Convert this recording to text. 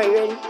Byron.